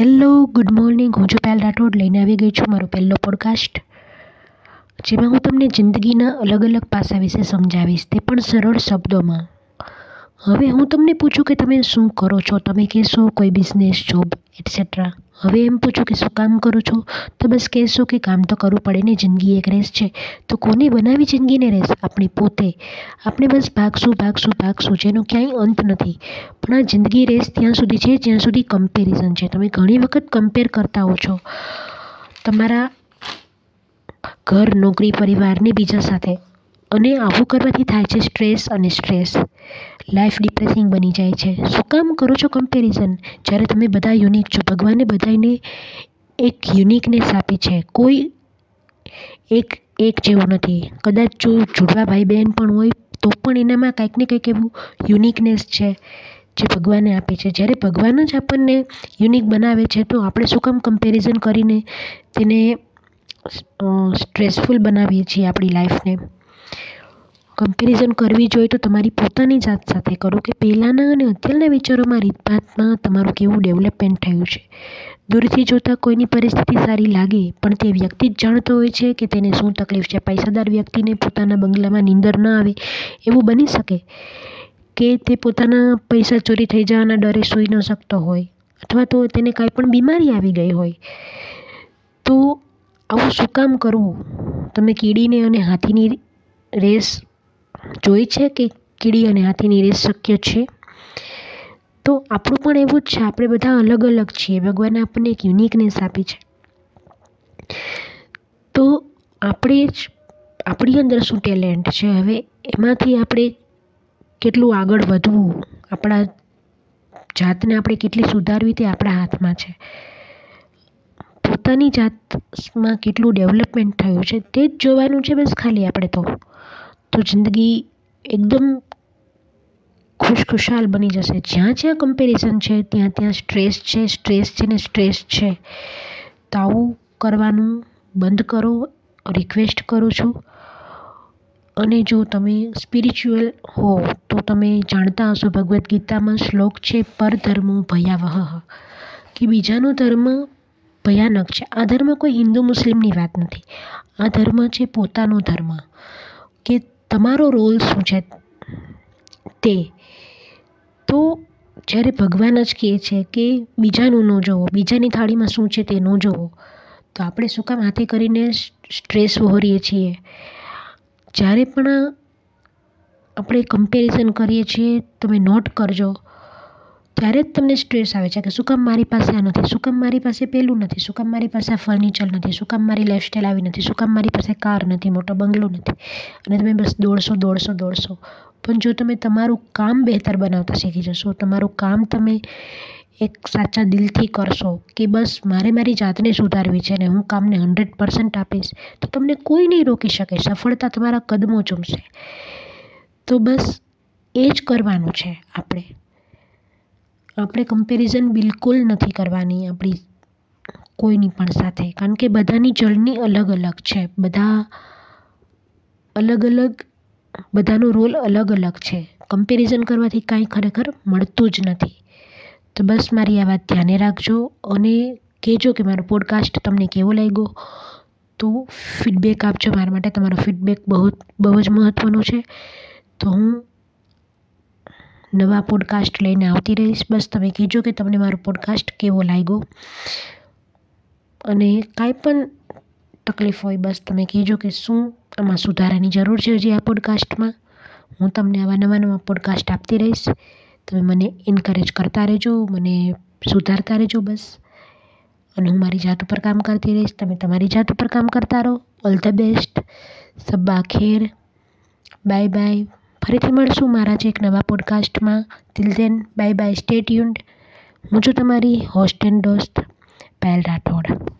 Hello, good morning. હું છું પહેલ રાઠોડ. લઈને આવી ગઈ છું મારો પહેલો પોડકાસ્ટ જેમાં હું તમને જિંદગીના અલગ અલગ પાસા વિશે સમજાવીશ. તે પણ સરળ શબ્દોમાં. હવે હું તમને પૂછું કે તમે શું કરો છો? તમે કહેશો કોઈ બિઝનેસ જોબ એટસેટ્રા હવે એમ પૂછું કે શું કામ કરો છો? તો બસ કહેશો કે કામ તો કરવું પડે ને, જિંદગી એક રેસ છે. તો કોને બનાવી જિંદગીને રેસ? આપણી પોતે. આપણે બસ ભાગશું ભાગશું ભાગશું, જેનો ક્યાંય અંત નથી. પણ આ જિંદગી રેસ ત્યાં સુધી છે, જ્યાં સુધી કમ્પેરિઝન છે. તમે ઘણી વખત કમ્પેર કરતા હો છો. તમારા ઘર, નોકરી, પરિવારની બીજા સાથે. અને આવું કરવાથી થાય છે સ્ટ્રેસ અને સ્ટ્રેસ. લાઈફ ડિપ્રેસિંગ બની જાય છે. શું કામ કરો છો કમ્પેરિઝન જ્યારે તમે બધા યુનિક છો, ભગવાને બધાને એક યુનિકનેસ આપી છે. કોઈ એક એક જેવું નથી. કદાચ જો જુડવા ભાઈ બહેન પણ હોય, તો પણ એનામાં કંઈક ને કંઈક એવું યુનિકનેસ છે જે ભગવાને આપી છે. જ્યારે ભગવાન જ આપણને યુનિક બનાવે છે, તો આપણે શું કામ કમ્પેરિઝન કરીને તેને સ્ટ્રેસફુલ બનાવીએ છીએ આપણી લાઈફને કમ્પેરિઝન કરવી જોઈએ તો તમારી પોતાની જાત સાથે કરો કે પહેલાંના અને અત્યારના વિચારોમાં રીતભાતમાં તમારું કેવું ડેવલપમેન્ટ થયું છે. દૂરથી જોતાં કોઈની પરિસ્થિતિ સારી લાગે, પણ તે વ્યક્તિ જ જાણતો હોય છે કે તેને શું તકલીફ છે. પૈસાદાર વ્યક્તિને પોતાના બંગલામાં નીંદર ન આવે, એવું બની શકે કે તે પોતાના પૈસા ચોરી થઈ જવાના ડરે સૂઈ ન શકતો હોય અથવા તો તેને કાંઈ પણ બીમારી આવી ગઈ હોય. તો આવું શું કામ કરવું? તમે કીડીને અને હાથીની રેસ જોઈ છે કે કીડી અને હાથીની રેસ શક્ય છે? તો આપણું પણ એવું જ છે, આપણે બધા અલગ અલગ છીએ. ભગવાને આપણને એક યુનિકનેસ આપી છે. તો આપણે જ, આપણી અંદર શું ટેલેન્ટ છે? હવે એમાંથી આપણે કેટલું આગળ વધવું? આપણા જાતને આપણે કેટલી સુધારવી તે આપણા હાથમાં છે. પોતાની જાતમાં કેટલું ડેવલપમેન્ટ થયું છે તે જ જોવાનું છે બસ ખાલી આપણે તો. તો જિંદગી એકદમ ખુશખુશાલ બની જશે. જ્યાં જ્યાં કમ્પેરિઝન છે, ત્યાં ત્યાં સ્ટ્રેસ છે સ્ટ્રેસ છે ને સ્ટ્રેસ છે. તો આવું કરવાનું બંધ કરો રિક્વેસ્ટ કરું છું. અને જો તમે સ્પિરિચ્યુઅલ હો, તો તમે જાણતા હશો ભગવદ્ ગીતામાં શ્લોક છે પરધર્મો ભયાવહ કે બીજાનો ધર્મ ભયાનક છે. આ ધર્મ કોઈ હિન્દુ મુસ્લિમની વાત નથી. આ ધર્મ છે પોતાનો ધર્મ. કે તમારો રોલ શું છે તે? તો જ્યારે ભગવાન જ કહે છે કે બીજાનું ન જોવો, બીજાની થાળીમાં શું છે તે ન જોવો, તો આપણે શું કામ હાથે કરીને સ્ટ્રેસ વહોરીએ છીએ? જ્યારે પણ આપણે કમ્પેરિઝન કરીએ છીએ, તમે નોટ કરજો. ત્યારે જ તમને સ્ટ્રેસ આવે છે કે શું કામ મારી પાસે આ નથી, શું કામ મારી પાસે પેલું નથી, શું કામ મારી પાસે આ ફર્નિચર નથી, શું કામ મારી લાઈફસ્ટાઈલ આવી નથી, શું કામ મારી પાસે કાર નથી, મોટો બંગલો નથી. અને તમે બસ દોડશો દોડશો દોડશો પણ જો તમે તમારું કામ બહેતર બનાવતા શીખી જશો, તમારું કામ તમે એક સાચા દિલથી કરશો કે બસ મારે મારી જાતને સુધારવી છે અને હું કામને હન્ડ્રેડ પર્સન્ટ આપીશ, તો તમને કોઈ નહીં રોકી શકે, સફળતા તમારા કદમો ચૂમશે. તો બસ એ જ કરવાનું છે આપણે. આપણે કમ્પેરિઝન બિલકુલ નથી કરવાની આપણી કોઈની પણ સાથે. કારણ કે બધાની જર્ની અલગ અલગ છે. બધા અલગ અલગ, બધાનો રોલ અલગ અલગ છે. કમ્પેરિઝન કરવાથી કાંઈ ખરેખર મળતું જ નથી. તો બસ મારી આ વાત ધ્યાને રાખજો અને કહેજો કે મારો પોડકાસ્ટ તમને કેવો લાગ્યો? તો ફીડબેક આપજો. મારા માટે તમારો ફીડબેક બહુ બહુ જ મહત્ત્વનો છે. તો હું નવા પોડકાસ્ટ લઈને આવતી રહીશ. બસ તમે કહેજો કે તમને મારો પોડકાસ્ટ કેવો લાગ્યો? અને કાંઈ પણ તકલીફ હોય, બસ તમે કહેજો કે શું આમાં સુધારાની જરૂર છે હજી આ પોડકાસ્ટમાં હું તમને આવા નવા નવા પોડકાસ્ટ આપતી રહીશ. તમે મને એન્કરેજ કરતા રહેજો, મને સુધારતા રહેજો બસ. અને હું મારી જાત ઉપર કામ કરતી રહીશ. તમે તમારી જાત ઉપર કામ કરતા રહો. ઓલ ધ બેસ્ટ સબ્બા ખેર. બાય બાય ફરીથી મળશું મારા જ એક નવા પોડકાસ્ટમાં till then bye bye stay tuned હું છું તમારી હોસ્ટ એન્ડ દોસ્ત પહેલ રાઠોડ.